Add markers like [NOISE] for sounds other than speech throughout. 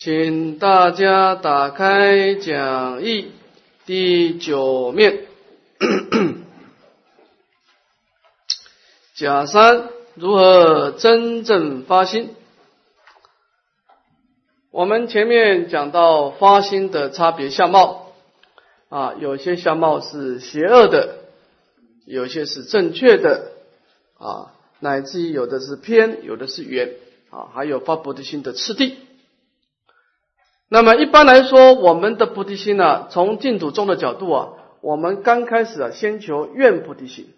请大家打开讲义第九面，[COUGHS] 甲三如何真正发心？我们前面讲到发心的差别相貌啊，有些相貌是邪恶的，有些是正确的啊，乃至于有的是偏，有的是圆啊，还有发菩提心的次第。那么一般来说，我们的菩提心呢，从净土宗的角度啊，我们刚开始啊，先求愿菩提心。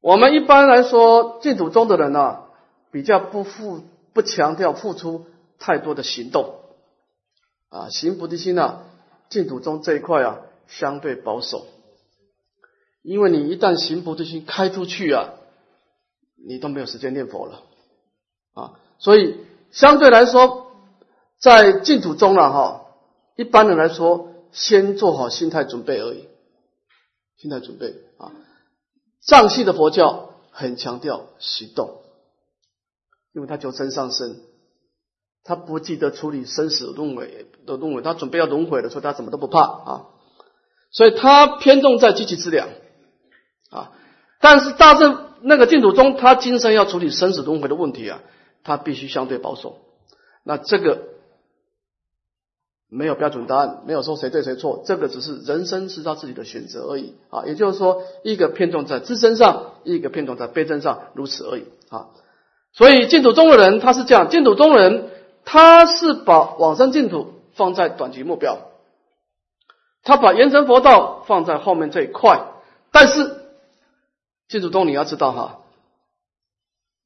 我们一般来说，净土宗的人呢，比较不付不强调付出太多的行动啊，行菩提心呢，净土宗这一块啊，相对保守，因为你一旦行菩提心开出去啊，你都没有时间念佛了啊，所以相对来说。在净土中了哈，一般人来说，先做好心态准备而已。心态准备啊，藏系的佛教很强调行动，因为他求真上身，他不记得处理生死轮回的轮回，他准备要轮回的时候，他什么都不怕啊，所以他偏重在积极治疗啊。但是大正那个净土中，他今生要处理生死轮回的问题啊，他必须相对保守。那这个。没有标准答案，没有说谁对谁错，这个只是人生是他自己的选择而已啊。也就是说，一个偏重在自身上，一个偏重在悲身上，如此而已啊。所以净土中的人他是这样，净土中人他是把往生净土放在短期目标，他把延成佛道放在后面这一块。但是净土中你要知道哈，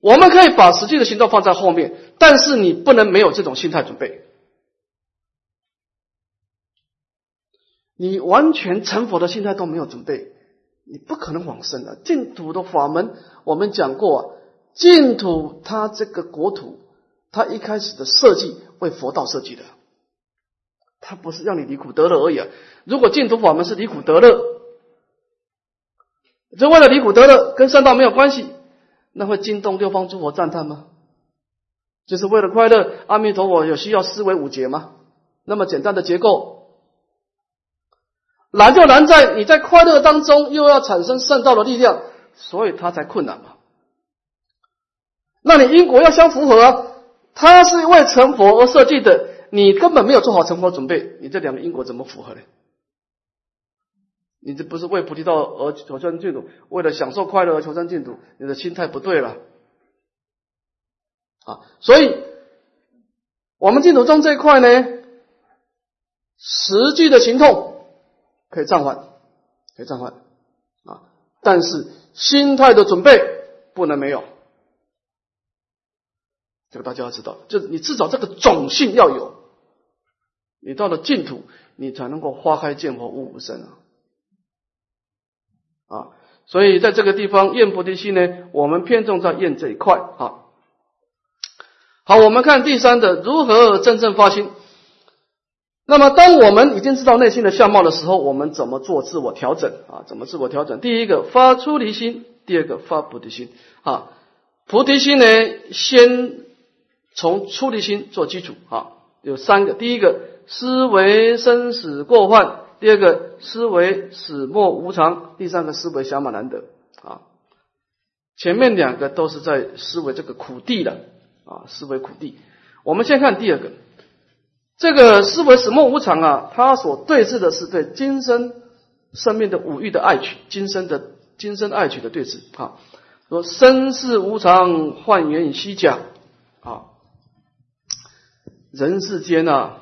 我们可以把实际的行动放在后面，但是你不能没有这种心态准备。你完全成佛的心态都没有准备，你不可能往生的。净土的法门，我们讲过，净土它这个国土，它一开始的设计为佛道设计的，它不是让你离苦得乐而已啊。如果净土法门是离苦得乐，就为了离苦得乐，跟善道没有关系，那会惊动六方诸佛赞叹吗？就是为了快乐，阿弥陀佛有需要思维五劫吗？那么简单的结构。难就难在你在快乐当中又要产生圣道的力量，所以它才困难嘛。那你因果要相符合，它是为成佛而设计的，你根本没有做好成佛准备，你这两个因果怎么符合呢？你这不是为菩提道而求生净土，为了享受快乐而求生净土，你的心态不对了啊！所以，我们净土中这一块呢，实际的行动。可以暂缓，可以暂缓啊！但是心态的准备不能没有，这个大家要知道，就是你至少这个种性要有，你到了净土，你才能够花开见佛悟无生啊！啊，所以在这个地方验菩提心呢，我们偏重在验这一块啊。好，我们看第三的如何真正发心。那么，当我们已经知道内心的相貌的时候，我们怎么做自我调整啊？怎么自我调整？第一个发出离心，第二个发菩提心啊。菩提心呢，先从出离心做基础啊。有三个：第一个思维生死过患；第二个思维死莫无常；第三个思维小马难得啊。前面两个都是在思维这个苦地的啊，思维苦地。我们先看第二个。这个思维什么无常啊，他所对峙的是对今生生命的五欲的爱取，今生的今生爱取的对峙啊。说生世无常，幻缘虚假啊。人世间啊，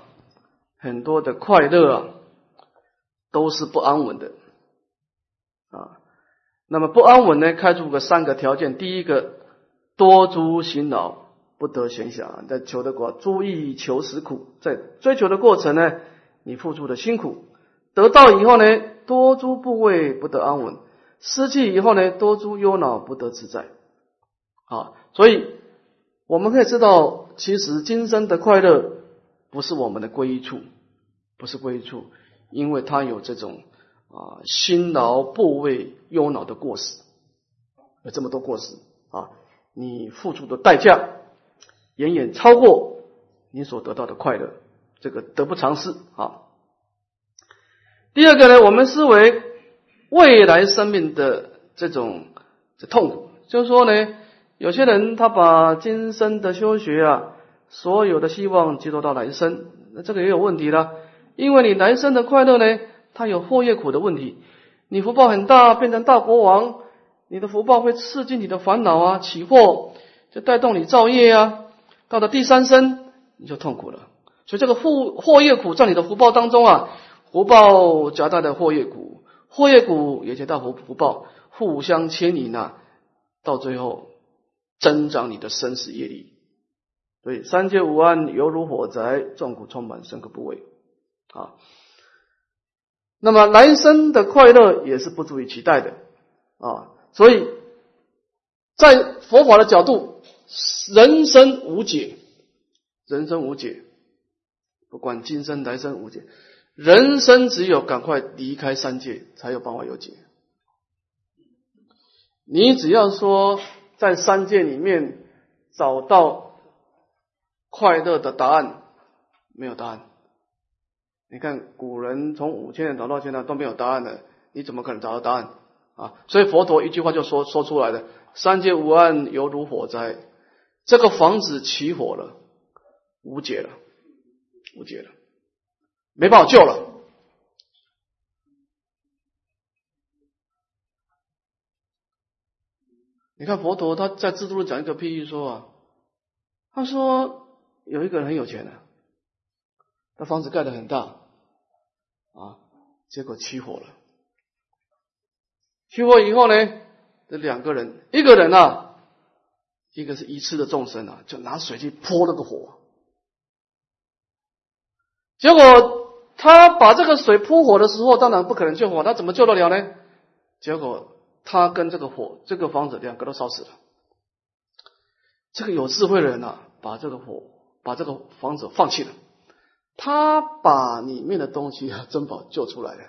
很多的快乐啊，都是不安稳的啊。那么不安稳呢，开出个三个条件：第一个，多诸辛劳。不得闲暇，在求的过，注意求实苦，在追求的过程呢，你付出的辛苦，得到以后呢，多诸部位不得安稳，失去以后呢，多诸忧恼不得自在。啊，所以我们可以知道，其实今生的快乐不是我们的归处，不是归处，因为它有这种啊辛劳部位忧恼的过失，有这么多过失啊，你付出的代价。远远超过你所得到的快乐，这个得不偿失啊。第二个呢，我们思维未来生命的这种这痛苦，就是说呢，有些人他把今生的修学啊，所有的希望寄托到来生，那这个也有问题了，因为你来生的快乐呢，它有祸业苦的问题，你福报很大，变成大国王，你的福报会刺激你的烦恼啊，起祸就带动你造业啊，到了第三生你就痛苦了，所以这个祸祸业苦在你的福报当中啊。福报夹带的祸业苦，祸业苦也夹带福福报，互相牵引啊，到最后增长你的生死业力。所以三界五安犹如火灾，众苦充满，深刻部位啊。那么来生的快乐也是不足以期待的啊。所以在佛法的角度，人生无解，人生无解，不管今生来生无解。人生只有赶快离开三界，才有办法有解。你只要说在三界里面找到快乐的答案，没有答案。你看古人从五千年找到现在都没有答案的，你怎么可能找到答案啊？所以佛陀一句话就说说出来的：三界无岸犹如火灾，这个房子起火了，无解了，无解了。没办法救了。你看佛陀他在制度论讲一个譬喻说啊，他说有一个人很有钱的，他房子盖的很大啊，结果起火了。起火以后呢，这两个人，一个人啊，一个是一次的众生啊，就拿水去泼那个火，结果。他把这个水扑火的时候，当然不可能救火，他怎么救得了呢？结果他跟这个火，这个房子两个都烧死了。这个有智慧的人啊，把这个火，把这个房子放弃了，他把里面的东西啊珍宝救出来了，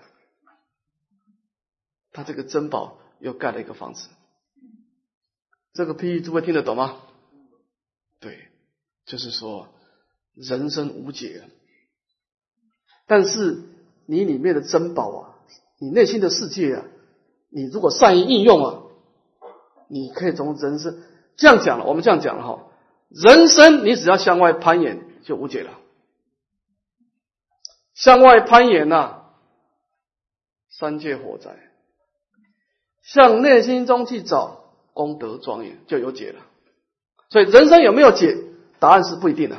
他这个珍宝又盖了一个房子。这个譬喻诸位听得懂吗？对，就是说人生无解。但是你里面的珍宝啊，你内心的世界啊，你如果善于应用啊，你可以从人生这样讲了。我们这样讲了哈，人生你只要向外攀岩就无解了。向外攀岩呐，三界火灾；向内心中去找功德庄严，就有解了。所以人生有没有解？答案是不一定的。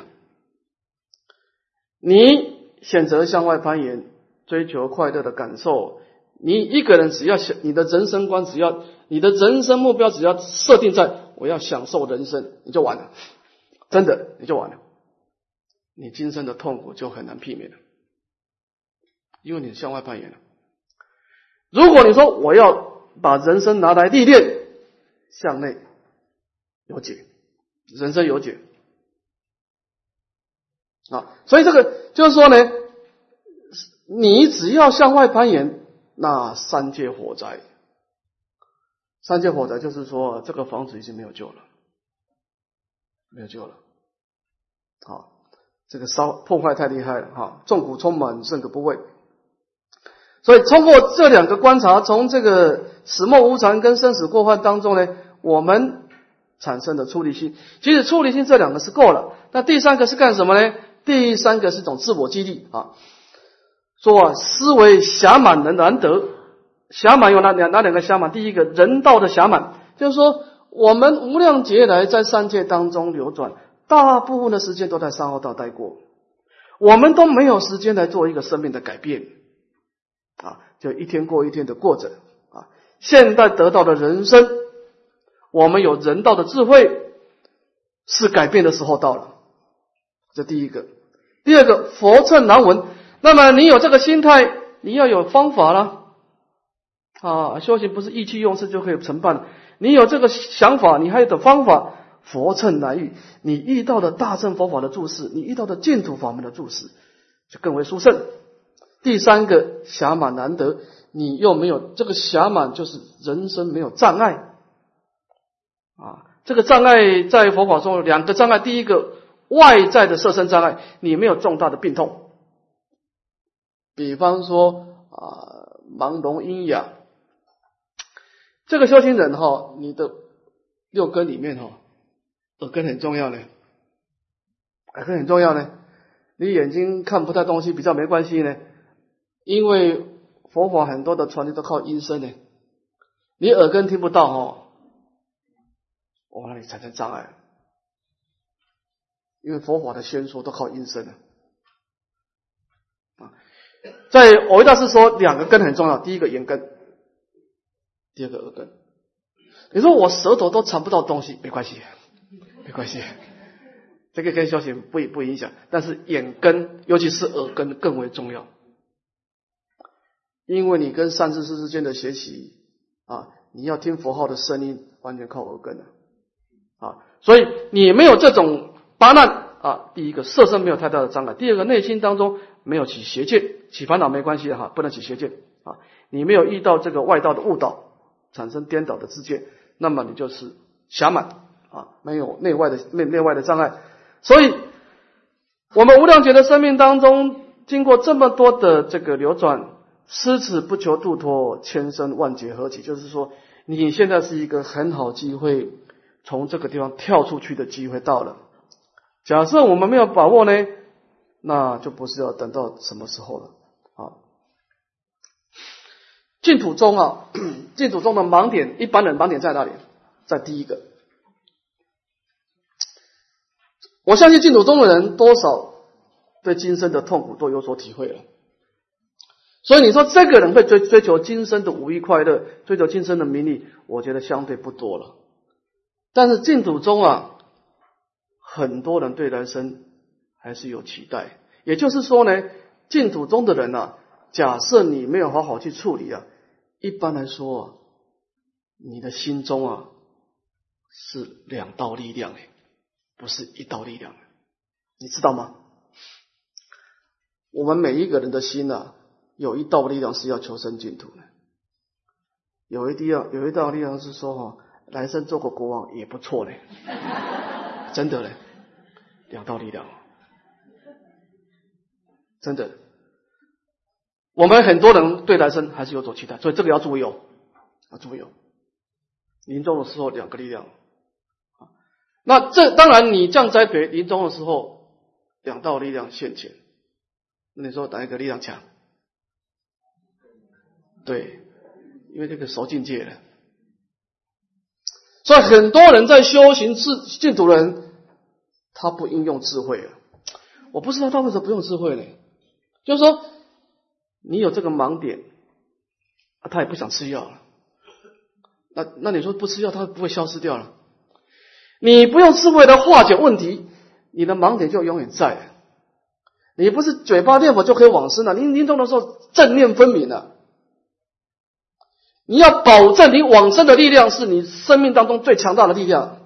你。选择向外攀岩，追求快乐的感受。你一个人只要想你的人生观，只要你的人生目标，只要设定在我要享受人生，你就完了，真的你就完了。你今生的痛苦就很难避免了，因为你向外攀岩了。如果你说我要把人生拿来历练，向内有解，人生有解。啊，所以这个就是说呢，你只要向外攀岩，那三界火灾，三界火灾就是说这个房子已经没有救了，没有救了。好，这个烧破坏太厉害了，哈，众苦充满，甚可怖畏。所以通过这两个观察，从这个死莫无常跟生死过患当中呢，我们产生的出离心，其实出离心这两个是够了。那第三个是干什么呢？第三个是一种自我激励啊，说思维狭满能难得，狭满有哪两哪两个狭满？第一个人道的狭满，就是说我们无量劫来在三界当中流转，大部分的时间都在三号道待过，我们都没有时间来做一个生命的改变啊，就一天过一天的过着啊。现在得到的人生，我们有人道的智慧，是改变的时候到了。这第一个，第二个，佛乘难闻。那么你有这个心态，你要有方法了啊！修行不是意气用事就可以成办。你有这个想法，你还有的方法，佛乘难遇。你遇到的大乘佛法的注释，你遇到的净土法门的注释，就更为殊胜。第三个，暇满难得，你又没有这个暇满，就是人生没有障碍啊。这个障碍在佛法中有两个障碍，第一个。外在的色身障碍，你没有重大的病痛。比方说啊，盲聋阴哑，这个修行人哈，你的六根里面哈，耳根很重要呢，耳根很重要呢。你眼睛看不太东西比较没关系呢，因为佛法很多的传递都靠音声呢。你耳根听不到哦，我那里产生障碍，因为佛法的宣说都靠音声啊。在我维大师说两个根很重要，第一个眼根，第二个耳根。你说我舌头都尝不到东西，没关系，没关系。这个跟修行不不影响，但是眼根，尤其是耳根更为重要，因为你跟善知识之间的学习啊，你要听佛号的声音，完全靠耳根啊，所以你没有这种八难啊，第一个色身没有太大的障碍，第二个内心当中没有起邪见，起烦恼没关系哈，不能起邪见啊，你没有遇到这个外道的误导，产生颠倒的自见，那么你就是暇满啊，没有内外的内内外的障碍。所以，我们无量劫的生命当中，经过这么多的这个流转，失此不求度脱，千生万劫何起？就是说，你现在是一个很好机会，从这个地方跳出去的机会到了。假设我们没有把握呢，那就不是要等到什么时候了啊？净土中啊，[CLEARS THROAT] 净土中的盲点，一般人盲点在哪里？在第一个。我相信净土中的人多少对今生的痛苦都有所体会了，所以你说这个人会追追求今生的五欲快乐，追求今生的名利，我觉得相对不多了。但是净土中啊，很多人对人生还是有期待。也就是说呢，净土中的人啊，假设你没有好好去处理啊，一般来说啊，你的心中啊是两道力量哎。不是一道力量，你知道吗？我们每一个人的心啊，有一道力量是要求生净土的，有一地啊，有一道力量是说哈，来生做个国王也不错嘞，[LAUGHS] 真的嘞，两道力量，真的，我们很多人对男生还是有所期待，所以这个要注意哦，要注意哦，临终的时候两个力量。那这当然，你降灾别临终的时候，两道力量现前，那你说哪一个力量强？对，因为这个熟境界了，所以很多人在修行智净土人，他不应用智慧啊。我不知道他为什么不用智慧呢？就是说，你有这个盲点，他也不想吃药了。那那你说不吃药，他不会消失掉了？你不用智慧的化解问题，你的盲点就永远在。你不是嘴巴念佛就可以往生了，你临终的时候正念分明了。你要保证你往生的力量是你生命当中最强大的力量，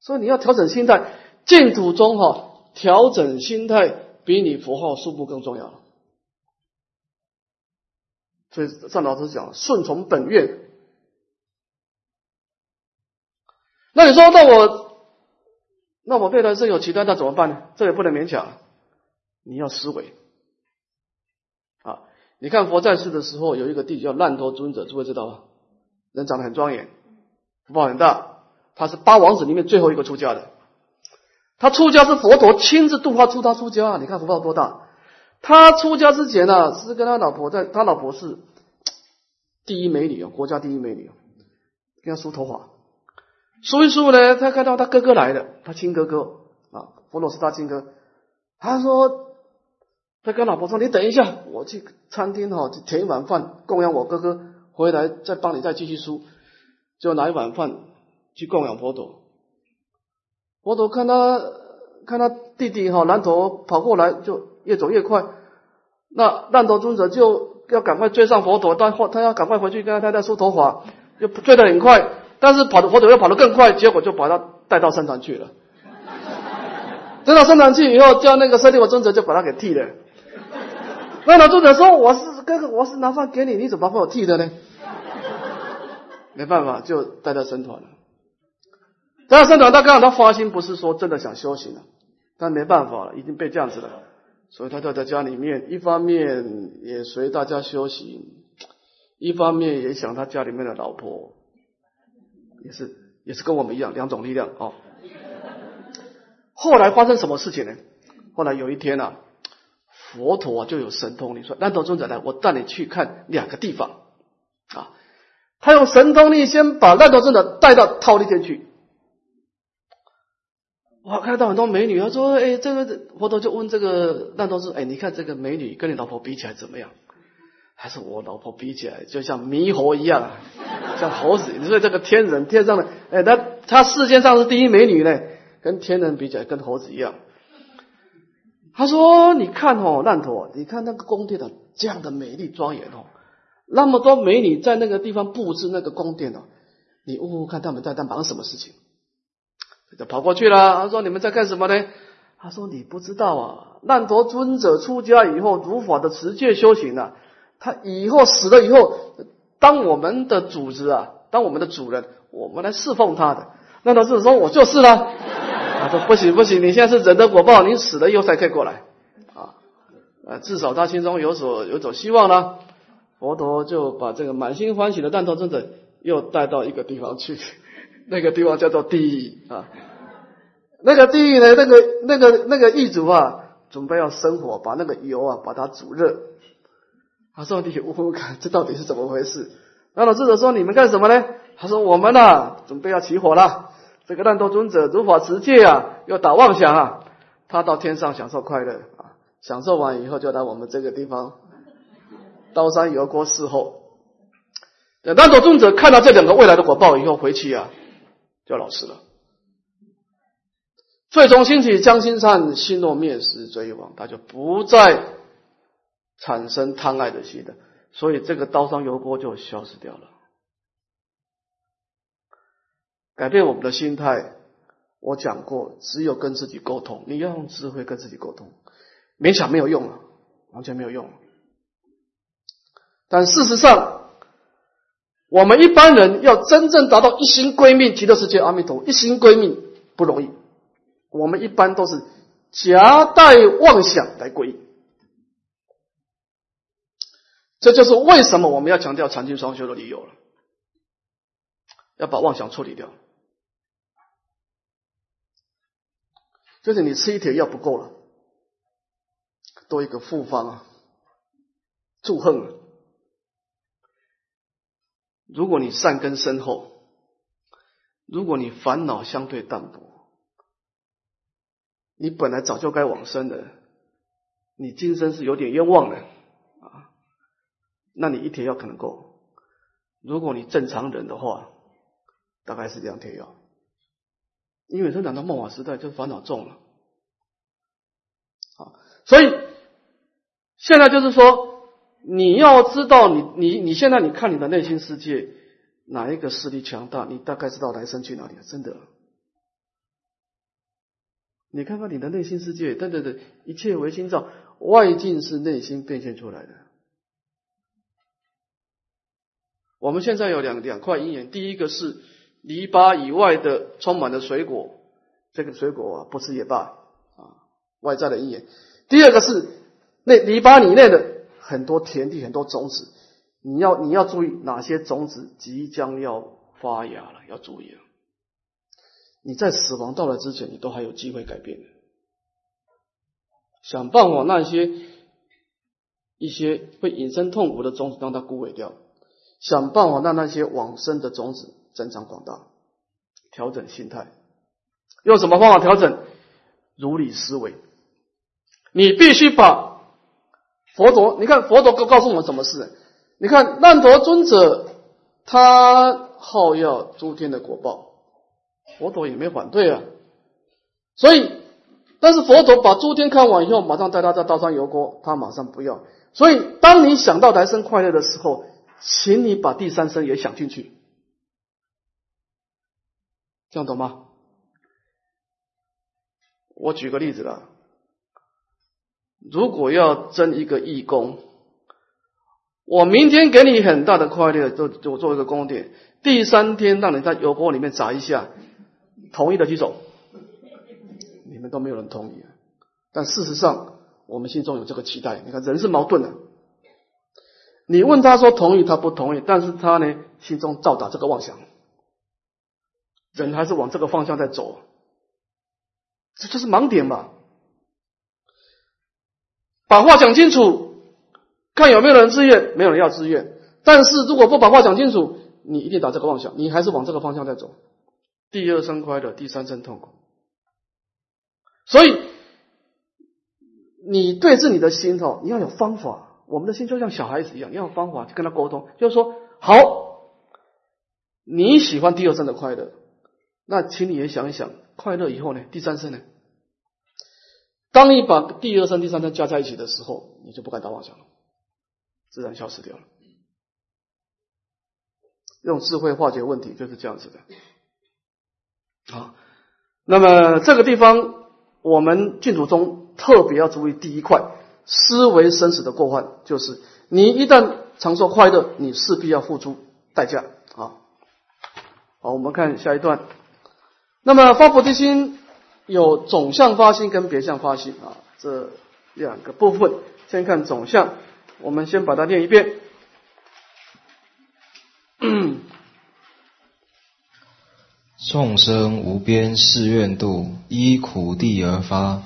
所以你要调整心态。净土中哈，调整心态比你佛号数目更重要。所以上老师讲，顺从本愿。那你说，那我，那我未来生有其他，那怎么办呢？这也不能勉强，你要思维！你看佛在世的时候，有一个弟子叫烂陀尊者，诸位知道吗？人长得很庄严，福报很大，他是八王子里面最后一个出家的。他出家是佛陀亲自度化出他出家，你看福报多大！他出家之前呢，是跟他老婆在，他老婆是第一美女哦，国家第一美女，跟他梳头发。梳一梳呢，他看到他哥哥来了，他亲哥哥啊，佛罗是他亲哥。他说，他跟老婆说：“你等一下，我去餐厅哈，填一碗饭供养我哥哥，回来再帮你再继续输。”就拿一碗饭去供养佛陀。佛陀看他看他弟弟哈，南头跑过来，就越走越快。那烂陀尊者就要赶快追上佛陀，但他要赶快回去跟他太太梳头发，就追得很快。但是跑的佛陀又跑得更快，结果就把他带到僧团去了。[LAUGHS] 带到僧团去以后，叫那个舍利弗尊者就把他给剃了。那老作者说：“我是哥哥，我是拿饭给你，你怎么把我剃的呢？”没办法，就带到僧团了。但是圣长他刚好他发心不是说真的想修行了，但没办法了，已经被这样子了，所以他就在家里面，一方面也随大家修行，一方面也想他家里面的老婆，也是也是跟我们一样两种力量哦。后来发生什么事情呢？后来有一天啊，佛陀就有神通力说：“难陀尊者来，我带你去看两个地方啊。”他用神通力先把烂陀尊者带到套利天去。哇，看到很多美女，他说：“哎，这个佛陀就问这个烂陀尊，哎，你看这个美女跟你老婆比起来怎么样？”还是我老婆比起来就像猕猴一样，像猴子。你说这个天人天上的，哎，他他世界上是第一美女呢。跟天人比起来，跟猴子一样。他说：“你看哦，烂陀，你看那个宫殿的这样的美丽庄严哦，那么多美女在那个地方布置那个宫殿哦，你呜呜看他们在在忙什么事情？”就跑过去了。他说：“你们在干什么呢？”他说：“你不知道啊，烂陀尊者出家以后，如法的持戒修行啊，他以后死了以后，当我们的主子啊，当我们的主人，我们来侍奉他的。”烂陀尊者说：“我就是了。”他说：“不行不行，你现在是人的果报，你死了以后才可以过来啊！呃，至少他心中有所有所希望了。佛陀就把这个满心欢喜的难陀尊者又带到一个地方去，[LAUGHS] 那个地方叫做地狱啊。那个地狱呢，那个那个那个狱卒啊，准备要生火，把那个油啊把它煮热。他说：‘你我看，这到底是怎么回事？’那老智者说：‘你们干什么呢？’他说：‘我们呢，准备要起火了。’这个烂陀尊者如法持戒啊，又打妄想啊，他到天上享受快乐啊，享受完以后就来我们这个地方刀山油锅伺候。难陀尊者看到这两个未来的果报以后回去啊，就老实了。最终兴起将心善，心若灭时追亡，他就不再产生贪爱的心的，所以这个刀山油锅就消失掉了。改变我们的心态，我讲过，只有跟自己沟通。你要用智慧跟自己沟通，勉强没有用了，完全没有用。但事实上，我们一般人要真正达到一心归命极乐世界阿弥陀佛，一心归命不容易。我们一般都是夹带妄想来归。这就是为什么我们要强调禅定双修的理由了，要把妄想处理掉。就是你吃一帖药不够了，多一个复方啊，祝恨。如果你善根深厚，如果你烦恼相对淡薄，你本来早就该往生的，你今生是有点冤枉的啊，那你一帖药可能够。如果你正常人的话，大概是两帖药。因为生长到末法时代，就烦恼重了，好，所以现在就是说，你要知道，你你你现在你看你的内心世界哪一个势力强大，你大概知道来生去哪里了。真的，你看看你的内心世界，对对对，一切唯心造，外境是内心变现出来的。我们现在有两两块因缘，第一个是。篱笆以外的充满了水果，这个水果啊不吃也罢啊，外在的因缘。第二个是那篱笆里面的很多田地、很多种子，你要你要注意哪些种子即将要发芽了，要注意了。你在死亡到来之前，你都还有机会改变的。想办法那些一些会引生痛苦的种子让它枯萎掉，想办法让那些往生的种子。增长广大，调整心态，用什么方法调整？如理思维。你必须把佛陀，你看佛陀告告诉我们什么事？你看难陀尊者他好要诸天的果报，佛陀也没反对啊。所以，但是佛陀把诸天看完以后，马上带他到道上游锅，他马上不要。所以，当你想到来生快乐的时候，请你把第三生也想进去。这样懂吗？我举个例子了，如果要争一个义工，我明天给你很大的快乐，就就做一个宫殿，第三天让你在油锅里面炸一下，同意的举手。你们都没有人同意，但事实上，我们心中有这个期待。你看，人是矛盾的。你问他说同意，他不同意，但是他呢，心中照打这个妄想，人还是往这个方向在走，这就是盲点吧。把话讲清楚，看有没有人自愿，没有人要自愿。但是如果不把话讲清楚，你一定打这个妄想，你还是往这个方向在走。第二生快乐，第三生痛苦。所以，你对治你的心哦，你要有方法。我们的心就像小孩子一样，要有方法去跟他沟通。就是说，好，你喜欢第二生的快乐，那请你也想一想，快乐以后呢，第三声呢？当你把第二声、第三声加在一起的时候，你就不敢打妄想了，自然消失掉了。用智慧化解问题就是这样子的。好，那么这个地方。我们净土中特别要注意第一块，思维生死的过患，就是你一旦常说快乐，你势必要付出代价啊。好，我们看下一段。那么发菩提心有总相发心跟别相发心啊，这两个部分。先看总相，我们先把它念一遍。[COUGHS] 众生无边誓愿度，依苦地而发；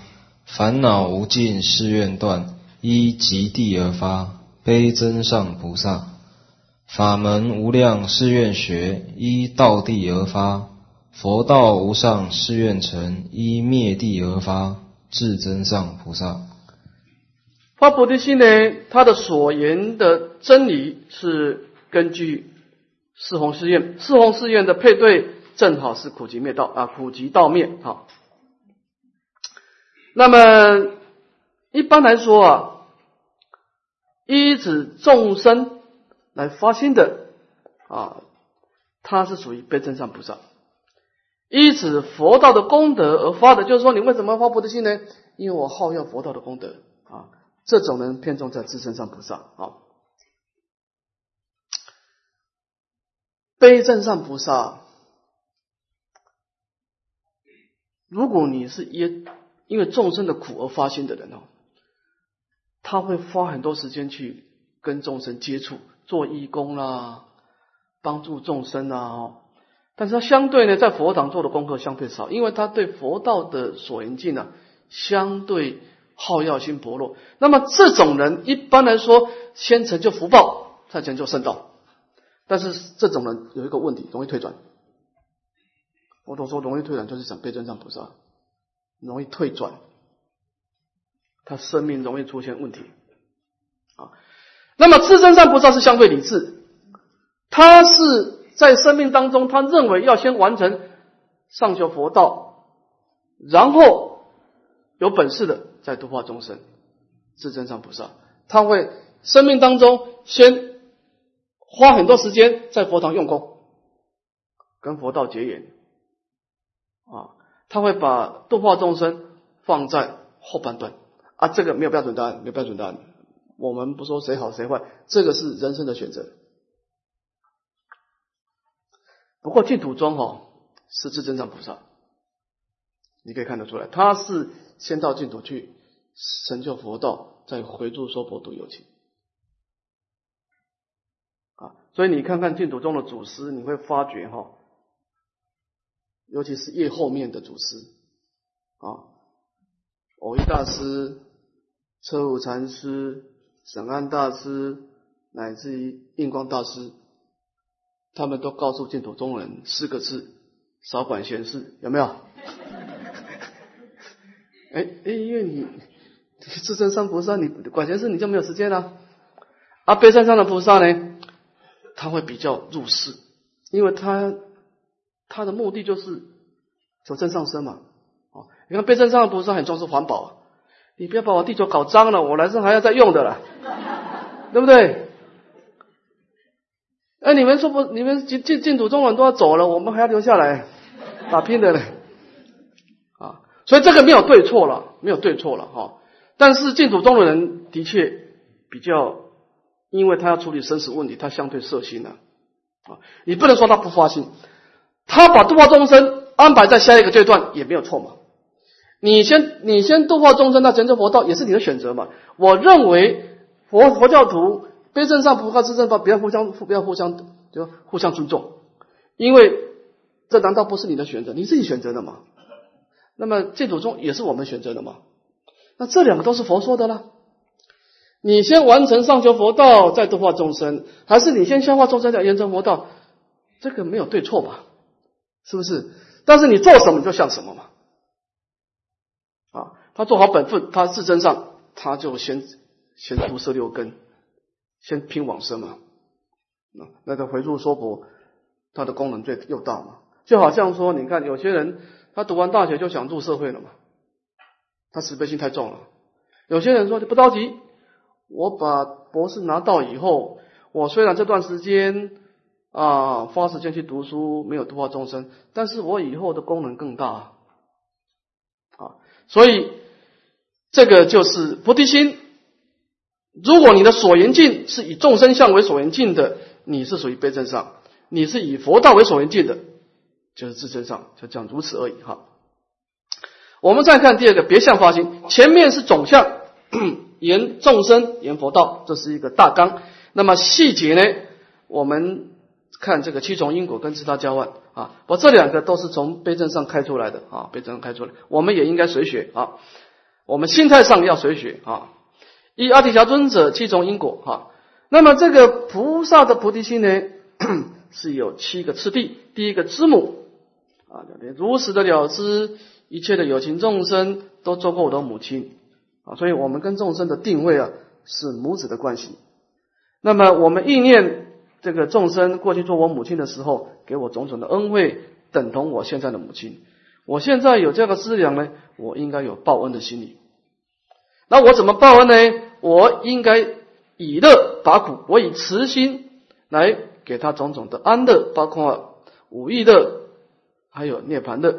烦恼无尽誓愿断，依极地而发。悲增上菩萨，法门无量誓愿学，依道地而发；佛道无上誓愿成，依灭地而发。至真上菩萨，发菩提心呢？他的所言的真理是根据四弘誓愿，四弘誓愿的配对。正好是苦集灭道啊，苦集道灭好。那么一般来说啊，依止众生来发心的啊，他是属于悲真上菩萨；依止佛道的功德而发的，就是说你为什么发菩提心呢？因为我好要佛道的功德啊，这种人偏重在自身上菩萨啊。悲真上菩萨。如果你是因因为众生的苦而发心的人哦，他会花很多时间去跟众生接触，做义工啦，帮助众生啊。但是他相对呢，在佛堂做的功课相对少，因为他对佛道的所缘境呢，相对好药心薄弱。那么这种人一般来说，先成就福报，再成就圣道。但是这种人有一个问题，容易退转。我都说容易退转，就是想被真上菩萨容易退转，他生命容易出现问题啊。那么自真上菩萨是相对理智，他是在生命当中，他认为要先完成上求佛道，然后有本事的再度化众生。是真上菩萨他会生命当中先花很多时间在佛堂用功，跟佛道结缘。啊，他会把度化众生放在后半段啊，这个没有标准答案，没有标准答案。我们不说谁好谁坏，这个是人生的选择。不过净土宗哈是至真上菩萨，你可以看得出来，他是先到净土去成就佛道，再回住说佛度有情啊。所以你看看净土宗的祖师，你会发觉哈。尤其是越后面的祖师啊，藕益大师、车悟禅师、沈安大师，乃至于印光大师，他们都告诉净土中人四个字：少管闲事，有没有？[LAUGHS] 哎哎，因为你自身上菩萨，你管闲事你就没有时间了。而悲山上的菩萨呢，他会比较入世，因为他。他的目的就是求正上升嘛，哦，你看悲山上的菩萨很重视环保，你不要把我地球搞脏了，我来生还要再用的啦，对不对？哎，你们说不？你们进进净土中人都要走了，我们还要留下来打拼的嘞，啊，所以这个没有对错了，没有对错了哈。但是净土中的人的确比较，因为他要处理生死问题，他相对色心了，啊，你不能说他不发心。他把度化众生安排在下一个阶段也没有错嘛。你先你先度化众生，那成就佛道也是你的选择嘛。我认为佛佛教徒悲正上菩萨自正法，不要互相不要互相就互相尊重，因为这难道不是你的选择？你自己选择的嘛。那么净土宗也是我们选择的嘛。那这两个都是佛说的啦。你先完成上求佛道，再度化众生，还是你先消化众生再延成佛道？这个没有对错吧？是不是？但是你做什么就像什么嘛。啊，他做好本分，他自身上他就先先毒摄六根，先拼往生嘛。那那个回入娑婆，它的功能最又大嘛。就好像说，你看有些人他读完大学就想入社会了嘛，他慈悲心太重了。有些人说不着急，我把博士拿到以后，我虽然这段时间啊花时间去读书，没有度化众生，但是我以后的功能更大啊。所以，这个就是菩提心。如果你的所缘境是以众生相为所缘境的，你是属于悲正上；你是以佛道为所缘境的，就是自真上。就讲如此而已哈。我们再看第二个别相发心，前面是总相，[COUGHS] 言众生，言佛道，这是一个大纲。那么细节呢？我们看这个七重因果跟自他交换。啊，我这两个都是从悲正上开出来的啊，悲正上开出来，我们也应该随学啊。我们心态上要随学啊。一阿底峡尊者七种因果哈，那么这个菩萨的菩提心呢，[CLEARS THROAT] 是有七个次第。第一个知母啊，如实的了知一切的有情众生都做过我的母亲啊，所以我们跟众生的定位啊是母子的关系。那么我们意念。这个众生过去做我母亲的时候，给我种种的恩惠，等同我现在的母亲。我现在有这个资粮呢，我应该有报恩的心理。那我怎么报恩呢？我应该以乐拔苦，我以慈心来给他种种的安乐，包括五欲乐，还有涅盘乐。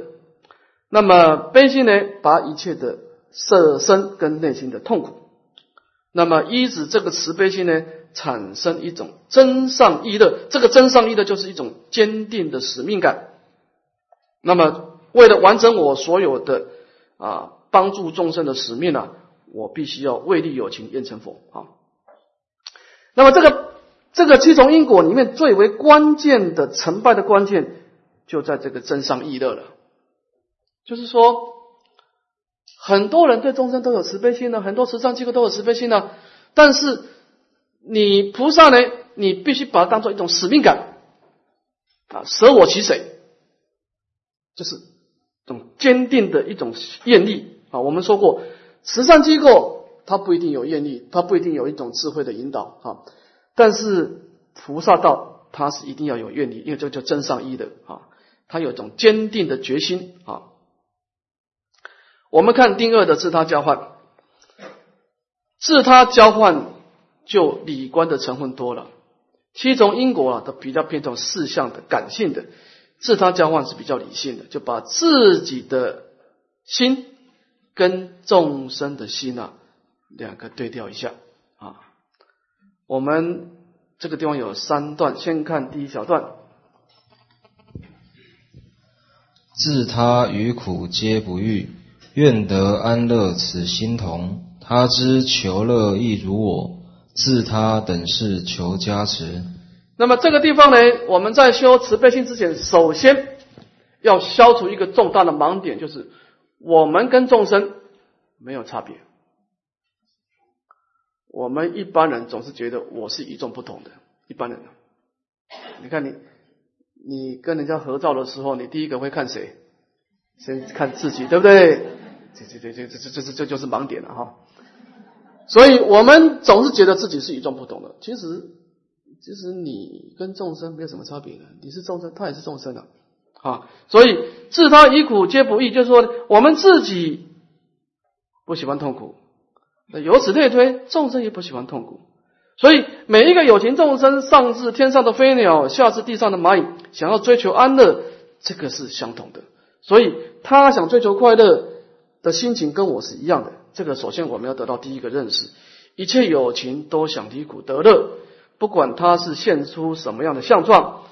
那么悲心呢，把一切的色身跟内心的痛苦。那么依止这个慈悲心呢？产生一种真上意乐，这个真上意乐就是一种坚定的使命感。那么，为了完成我所有的啊帮助众生的使命呢，我必须要为利有情，愿成佛啊。那么，这个这个七重因果里面最为关键的成败的关键，就在这个真上意乐了。就是说，很多人对众生都有慈悲心呢，很多慈善机构都有慈悲心呢，但是。你菩萨呢？你必须把它当做一种使命感啊，舍我其谁，就是种坚定的一种愿力啊。我们说过，慈善机构它不一定有愿力，它不一定有一种智慧的引导啊。但是菩萨道它是一定要有愿力，因为这叫真上一的啊，它有一种坚定的决心啊。我们看丁二的自他交换，自他交换。就理观的成分多了，七种因果啊，都比较偏重事项的感性的，自他交换是比较理性的，就把自己的心跟众生的心啊两个对调一下啊。我们这个地方有三段，先看第一小段，自他于苦皆不欲，愿得安乐此心同，他知求乐亦如我。自他等事求加持。那么这个地方呢，我们在修慈悲心之前，首先要消除一个重大的盲点，就是我们跟众生没有差别。我们一般人总是觉得我是与众不同的。一般人，你看你，你跟人家合照的时候，你第一个会看谁？先看自己，对不对？这、这、这、这、这、这、这、这就是盲点了哈。所以我们总是觉得自己是与众不同的，其实，其实你跟众生没有什么差别的，你是众生，他也是众生的，啊，所以自他以苦皆不易，就是说我们自己不喜欢痛苦，那由此类推，众生也不喜欢痛苦，所以每一个有情众生，上至天上的飞鸟，下至地上的蚂蚁，想要追求安乐，这个是相同的，所以他想追求快乐的心情跟我是一样的。这个首先我们要得到第一个认识，一切有情都想离苦得乐，不管他是现出什么样的相状，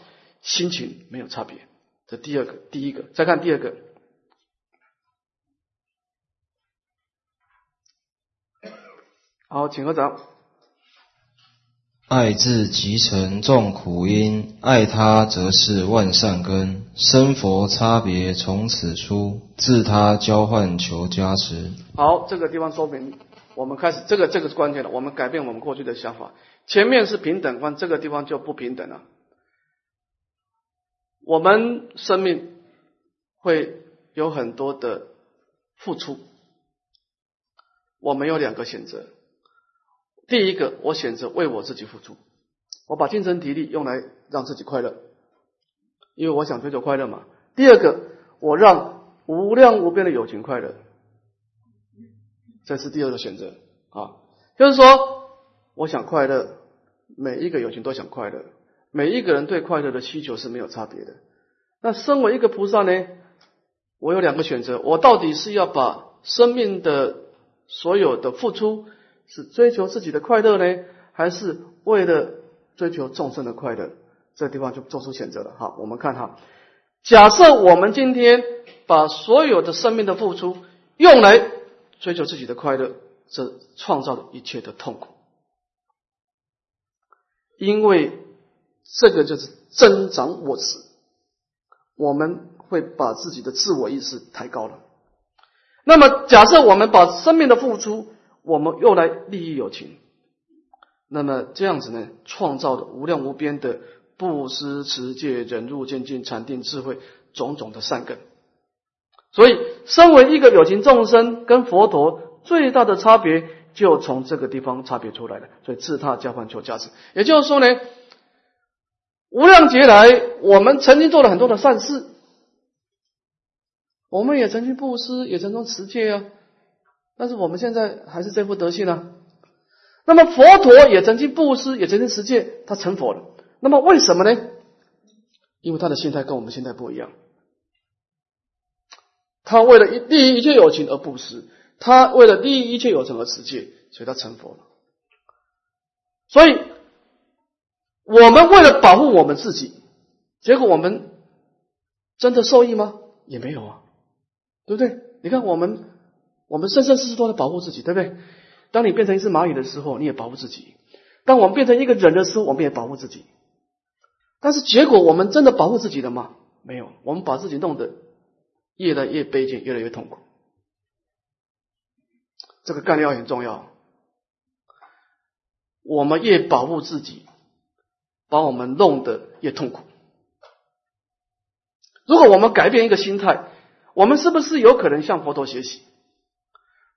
心情没有差别，这第二个，第一个，再看第二个。好，请合掌。爱自即成众苦因，爱他则是万善根。生佛差别从此出，自他交换求加持。好，这个地方说明，我们开始，这个这个是关键的，我们改变我们过去的想法。前面是平等观，这个地方就不平等了。我们生命会有很多的付出，我们有两个选择。第一个，我选择为我自己付出，我把精神体力用来让自己快乐，因为我想追求快乐嘛。第二个，我让无量无边的友情快乐，这是第二个选择啊。就是说，我想快乐，每一个友情都想快乐，每一个人对快乐的需求是没有差别的。那身为一个菩萨呢，我有两个选择，我到底是要把生命的所有的付出。是追求自己的快乐呢，还是为了追求众生的快乐？这地方就做出选择了。好，我们看哈，假设我们今天把所有的生命的付出用来追求自己的快乐，这创造了一切的痛苦，因为这个就是增长我执，我们会把自己的自我意识抬高了。那么，假设我们把生命的付出，我们又来利益友情，那么这样子呢，创造的无量无边的布施、持戒、忍辱、精进、禅定、智慧种种的善根。所以，身为一个有情众生，跟佛陀最大的差别就从这个地方差别出来了。所以，自他交换求价值，也就是说呢，无量劫来，我们曾经做了很多的善事，我们也曾经布施，也曾经持戒啊。但是我们现在还是这副德性呢。那么佛陀也曾经布施，也曾经持戒，他成佛了。那么为什么呢？因为他的心态跟我们现在不一样。他为了利益一切有情而布施，他为了利益一切有情而持戒，所以他成佛了。所以，我们为了保护我们自己，结果我们真的受益吗？也没有啊，对不对？你看我们。我们生生世世都在保护自己，对不对？当你变成一只蚂蚁的时候，你也保护自己；当我们变成一个人的时候，我们也保护自己。但是结果，我们真的保护自己了吗？没有，我们把自己弄得越来越卑贱，越来越痛苦。这个概念很重要。我们越保护自己，把我们弄得越痛苦。如果我们改变一个心态，我们是不是有可能向佛陀学习？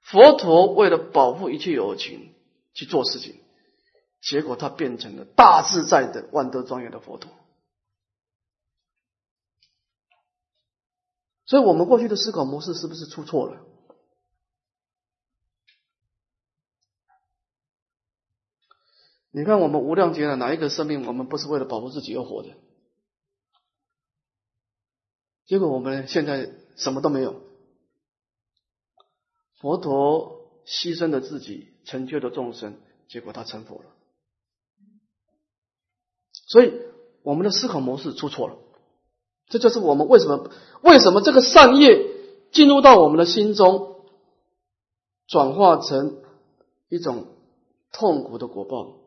佛陀为了保护一切有情去做事情，结果他变成了大自在的万德庄严的佛陀。所以，我们过去的思考模式是不是出错了？你看，我们无量劫的哪一个生命，我们不是为了保护自己而活的？结果我们现在什么都没有。佛陀牺牲了自己，成就了众生，结果他成佛了。所以我们的思考模式出错了，这就是我们为什么为什么这个善业进入到我们的心中，转化成一种痛苦的果报？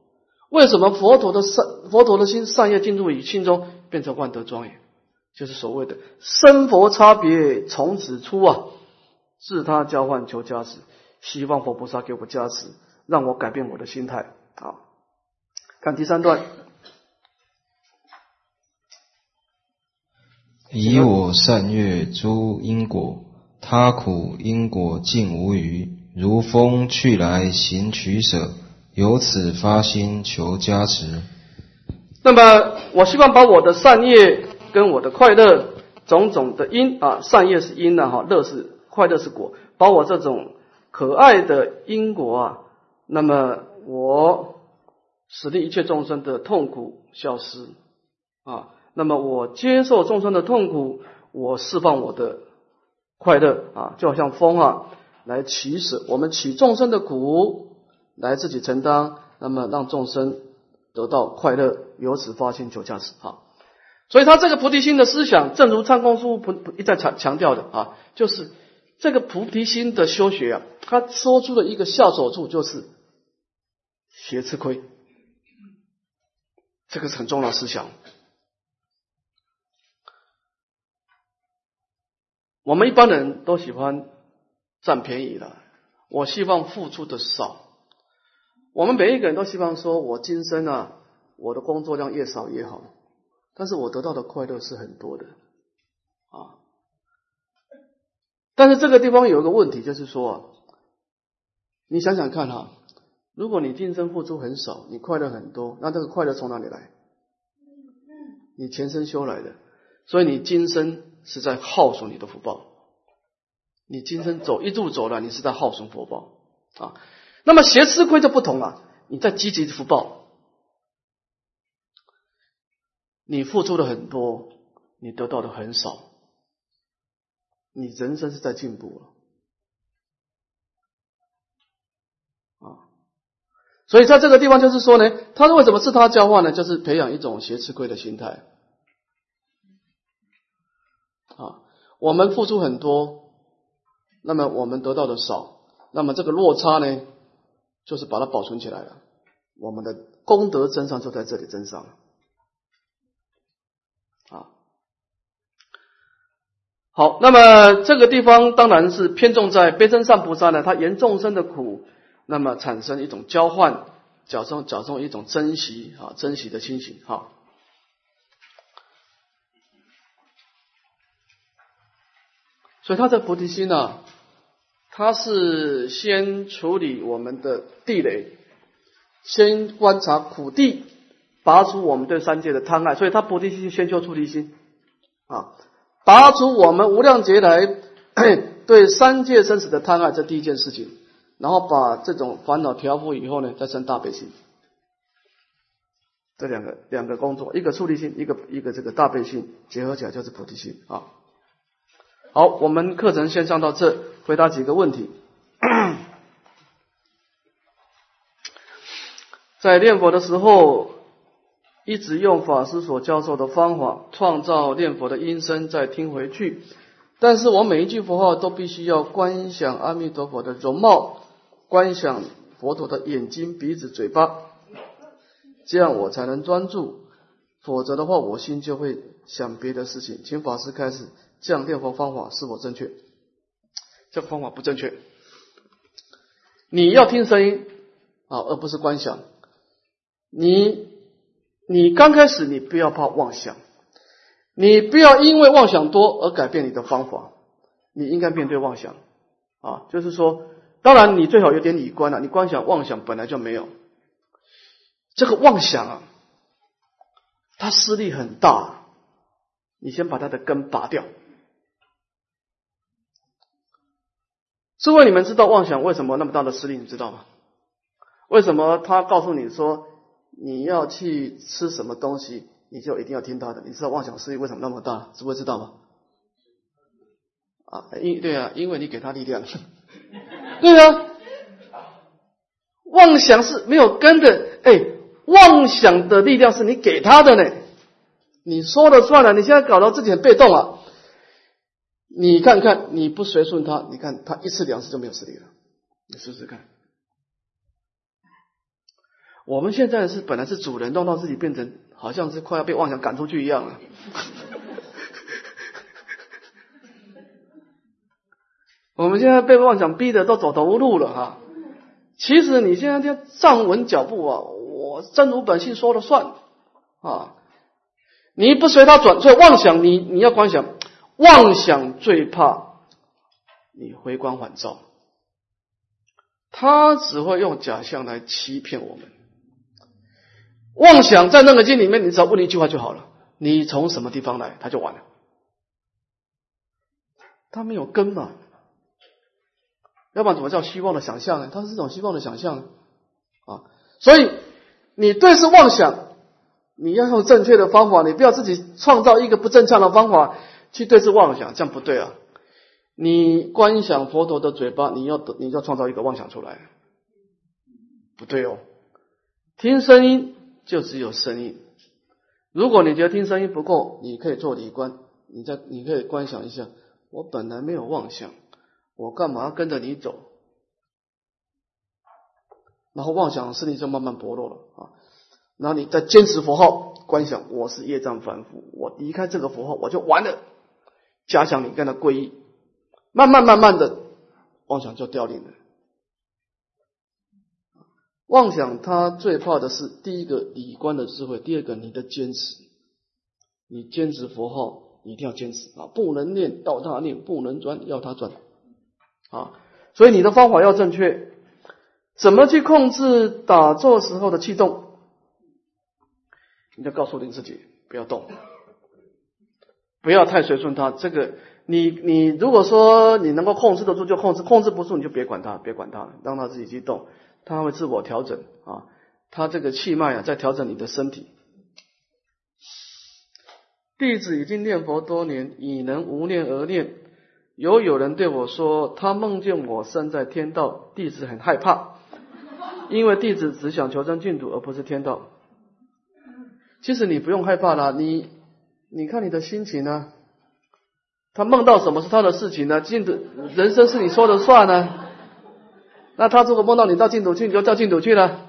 为什么佛陀的善佛陀的心善业进入于心中，变成万德庄严？就是所谓的生佛差别从此出啊！自他交换求加持，希望佛菩萨给我加持，让我改变我的心态。好，看第三段。以我善业诸因果，他苦因果尽无余，如风去来行取舍，由此发心求加持。那么，我希望把我的善业跟我的快乐种种的因啊，善业是因呢，哈，乐是。快乐是果，把我这种可爱的因果啊，那么我使令一切众生的痛苦消失啊，那么我接受众生的痛苦，我释放我的快乐啊，就好像风啊来起舍，我们起众生的苦来自己承担，那么让众生得到快乐，由此发心求价值。好，所以他这个菩提心的思想，正如参公书不一再强强调的啊，就是这个菩提心的修学啊，他说出了一个下手处，就是学吃亏，这个是很重要的思想。我们一般人都喜欢占便宜的，我希望付出的少。我们每一个人都希望说，我今生啊，我的工作量越少越好，但是我得到的快乐是很多的啊。但是这个地方有一个问题，就是说，你想想看哈，如果你今生付出很少，你快乐很多，那这个快乐从哪里来？你前生修来的，所以你今生。是在耗损你的福报，你今生走一路走了，你是在耗损福报啊。那么邪吃亏就不同了，你在积极福报，你付出的很多，你得到的很少，你人生是在进步了啊。所以在这个地方就是说呢，他为什么是他教化呢？就是培养一种邪吃亏的心态。啊，我们付出很多，那么我们得到的少，那么这个落差呢，就是把它保存起来了。我们的功德增上就在这里增上。啊，好，那么这个地方当然是偏重在悲增上菩萨呢，他言众生的苦，那么产生一种交换，假装假装一种珍惜啊，珍惜的心情哈。所以他这菩提心呢，他是先处理我们的地雷，先观察苦地，拔除我们对三界的贪爱。所以他菩提心先修菩提心啊，拔除我们无量劫来 [COUGHS] 对三界生死的贪爱，这第一件事情。然后把这种烦恼调伏以后呢，再生大悲心。这两个两个工作，一个处理心，一个一个这个大悲心结合起来就是菩提心啊。好，我们课程先上到这，回答几个问题。[CLEARS THROAT] 在念佛的时候，一直用法师所教授的方法创造念佛的音声，再听回去。但是我每一句佛号都必须要观想阿弥陀佛的容貌，观想佛陀的眼睛、鼻子、嘴巴，这样我才能专注。否则的话，我心就会想别的事情。请法师开始。这样念佛方法是否正确？这个方法不正确。你要听声音啊，而不是观想。你你刚开始你不要怕妄想，你不要因为妄想多而改变你的方法。你应该面对妄想啊，就是说，当然你最好有点理观了。你观想妄想本来就没有，这个妄想啊，它势力很大。你先把它的根拔掉。诸位，你们知道妄想为什么那么大的势力？你知道吗？为什么他告诉你说你要去吃什么东西，你就一定要听他的？你知道妄想势力为什么那么大？诸位知道吗？啊，因对啊，因为你给他力量。[LAUGHS] 对啊，妄想是没有根的。哎，妄想的力量是你给他的呢。你说了算了，你现在搞到自己很被动啊。你看看，你不随顺他，你看他一次两次就没有实力了。你试试看。我们现在是本来是主人，弄到自己变成好像是快要被妄想赶出去一样了。[LAUGHS] 我们现在被妄想逼的都走投无路了哈。其实你现在就站稳脚步啊，我真如本性说了算啊。你不随他转，所以妄想你你要观想。妄想最怕你回光返照，他只会用假象来欺骗我们。妄想在那个经里面，你只要问一句话就好了：你从什么地方来？他就完了。他没有根嘛，要不然怎么叫希望的想象呢？它是一种希望的想象啊。所以你对是妄想，你要用正确的方法，你不要自己创造一个不正向的方法。去对治妄想，这样不对啊！你观想佛陀的嘴巴，你要，你要创造一个妄想出来，不对哦。听声音就只有声音，如果你觉得听声音不够，你可以做理观，你再你可以观想一下，我本来没有妄想，我干嘛要跟着你走？然后妄想势力就慢慢薄弱了啊。然后你再坚持佛号，观想我是业障凡夫，我离开这个佛号我就完了。加强你跟他皈依，慢慢慢慢的妄想就凋零了。妄想他最怕的是第一个理观的智慧，第二个你的坚持。你坚持佛号一定要坚持啊，不能念要他念，不能转要他转啊。所以你的方法要正确。怎么去控制打坐时候的气动？你就告诉你自己不要动，不要太随顺他。这个你你如果说你能够控制得住就控制，控制不住你就别管他，别管他，让他自己去动。他会自我调整啊，他这个气脉啊，在调整你的身体。弟子已经念佛多年，已能无念而念。有有人对我说，他梦见我身在天道，弟子很害怕，因为弟子只想求生净土，而不是天道。其实你不用害怕啦，你你看你的心情呢？他梦到什么是他的事情呢？净土人生是你说的算呢？那他如果梦到你到净土去，你就到净土去了。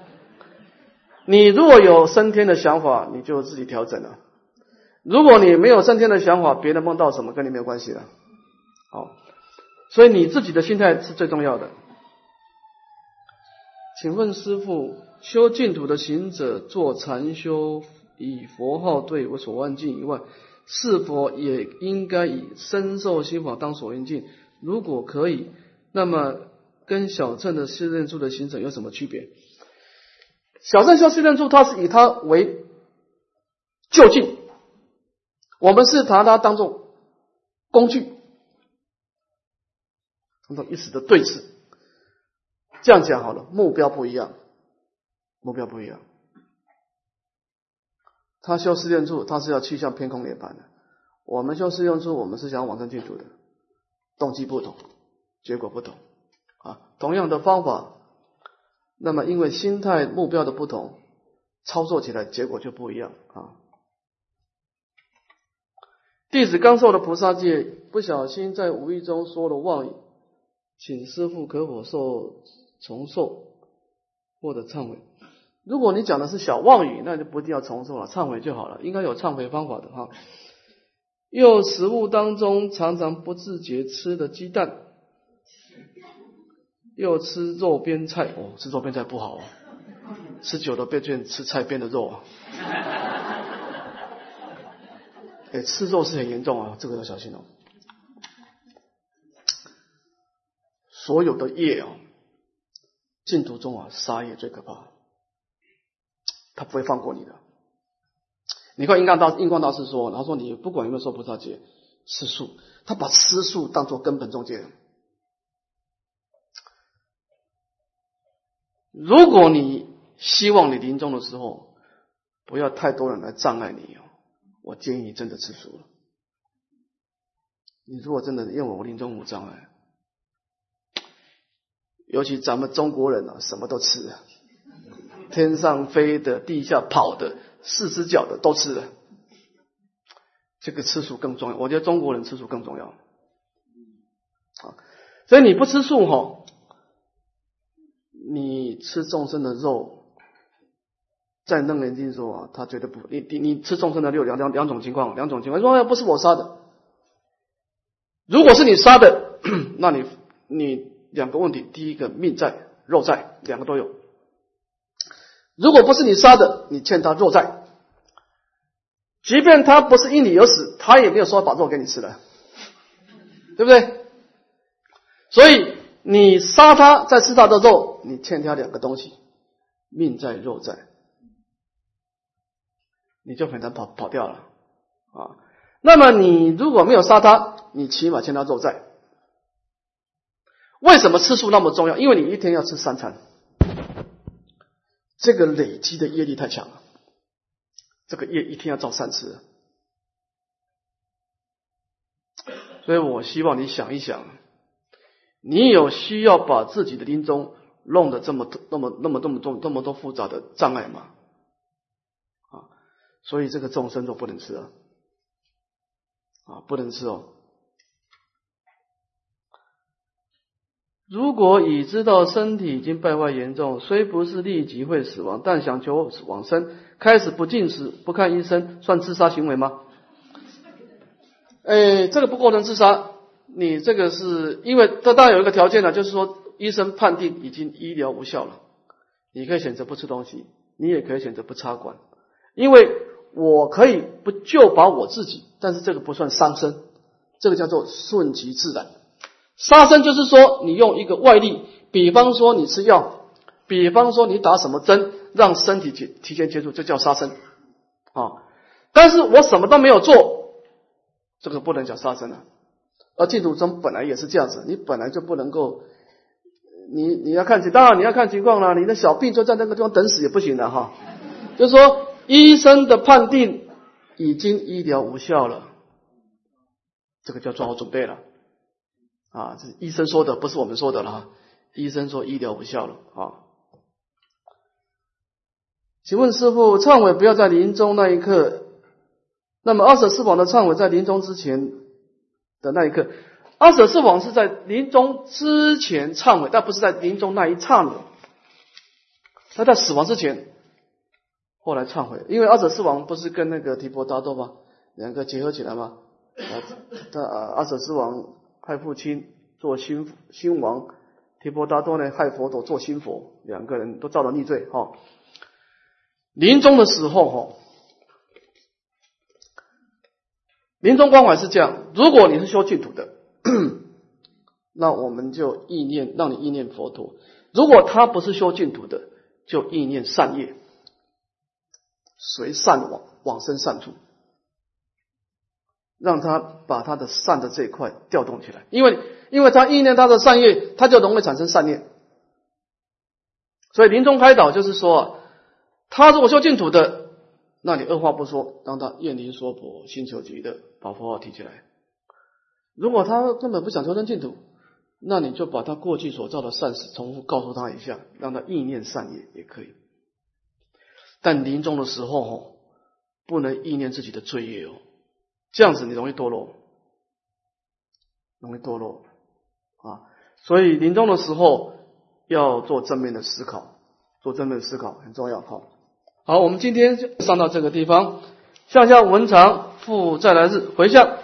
你如果有升天的想法，你就自己调整了。如果你没有升天的想法，别人梦到什么跟你没有关系了。好，所以你自己的心态是最重要的。请问师傅，修净土的行者做禅修，以佛号对我所望境以外，是否也应该以深受心法当所缘境？如果可以，那么。跟小乘的四念处的行者有什么区别？小乘修四念处，它是以它为就近，我们是拿它当做工具，当做一时的对峙。这样讲好了，目标不一样，目标不一样。他修四念处，他是要去向偏空涅槃的；我们修四念处，我们是想往生净土的，动机不同，结果不同。啊，同样的方法，那么因为心态目标的不同，操作起来结果就不一样啊。弟子刚受了菩萨戒，不小心在无意中说了妄语，请师父可否受重受或者忏悔？如果你讲的是小妄语，那就不一定要重受了，忏悔就好了，应该有忏悔方法的哈。又食物当中常常不自觉吃的鸡蛋。又吃肉边菜哦，吃肉边菜不好哦，吃久了变成吃菜边的肉啊。[LAUGHS] 哎，吃肉是很严重啊，这个要小心哦。所有的业啊，净土中啊，杀业最可怕，他不会放过你的。你看印光大印光大师说，他说你不管有没有受菩萨戒，吃素，他把吃素当做根本中戒。如果你希望你临终的时候不要太多人来障碍你哦，我建议你真的吃素了。你如果真的认为我临终无障碍，尤其咱们中国人啊，什么都吃，天上飞的、地下跑的、四只脚的都吃了，这个吃素更重要。我觉得中国人吃素更重要。啊，所以你不吃素哈。你吃众生的肉，在楞严经说啊，他绝对不，你你你吃众生的肉，两两两种情况，两种情况。说不是我杀的，如果是你杀的，[CLEARS THROAT] 那你你两个问题，第一个命在肉在，两个都有。如果不是你杀的，你欠他肉债，即便他不是因你而死，他也没有说把肉给你吃了，对不对？所以。你杀他，再吃他的肉，你欠他两个东西，命在肉在，你就很难跑跑掉了啊。那么你如果没有杀他，你起码欠他肉在。为什么吃素那么重要？因为你一天要吃三餐，这个累积的业力太强了，这个业一天要造三次，所以我希望你想一想。你有需要把自己的临终弄得这么、那么、那么、那么多、那么多复杂的障碍吗？啊，所以这个众生都不能吃啊，啊，不能吃哦。如果已知道身体已经败坏严重，虽不是立即会死亡，但想求往生，开始不进食、不看医生，算自杀行为吗？哎，这个不构成自杀。你这个是因为这当然有一个条件呢，就是说医生判定已经医疗无效了，你可以选择不吃东西，你也可以选择不插管，因为我可以不救把我自己，但是这个不算伤身，这个叫做顺其自然。杀生就是说，你用一个外力，比方说你吃药，比方说你打什么针，让身体提提前接触，这叫杀生啊。但是我什么都没有做，这个不能叫杀生啊。而净土宗本来也是这样子，你本来就不能够，你你要看情，当然你要看情况啦。你的小病就在那个地方等死也不行的哈。就是说，医生的判定已经医疗无效了，这个叫做好准备了。啊，这是医生说的，不是我们说的了。医生说医疗无效了啊。请问师傅，忏悔不要在临终那一刻。那么二舍四王的忏悔在临终之前的那一刻，二舍四王是在临终之前忏悔，但不是在临终那一刹那。他在死亡之前，后来忏悔，因为二舍四王不是跟那个提婆达多吗？两个结合起来吗？啊，他二舍四王。害父亲做新新王，提婆达多呢害佛陀做新佛，两个人都造了逆罪哈。临终的时候哈，临终关怀是这样：如果你是修净土的，那我们就意念让你意念佛陀；如果他不是修净土的，就意念善业，随善往往生善处。让他把他的善的这一块调动起来，因为因为他意念他的善业，他就容易产生善念。所以临终开导就是说，他如果修净土的，那你二话不说，让他愿灵说婆心求极的把佛号提起来。如果他根本不想修成净土，那你就把他过去所造的善事重复告诉他一下，让他意念善业也可以。但临终的时候哦，不能意念自己的罪业哦。这样子你容易堕落，容易堕落啊！所以临终的时候要做正面的思考，做正面的思考很重要。哈，好，我们今天就上到这个地方，向下文长复再来日回向。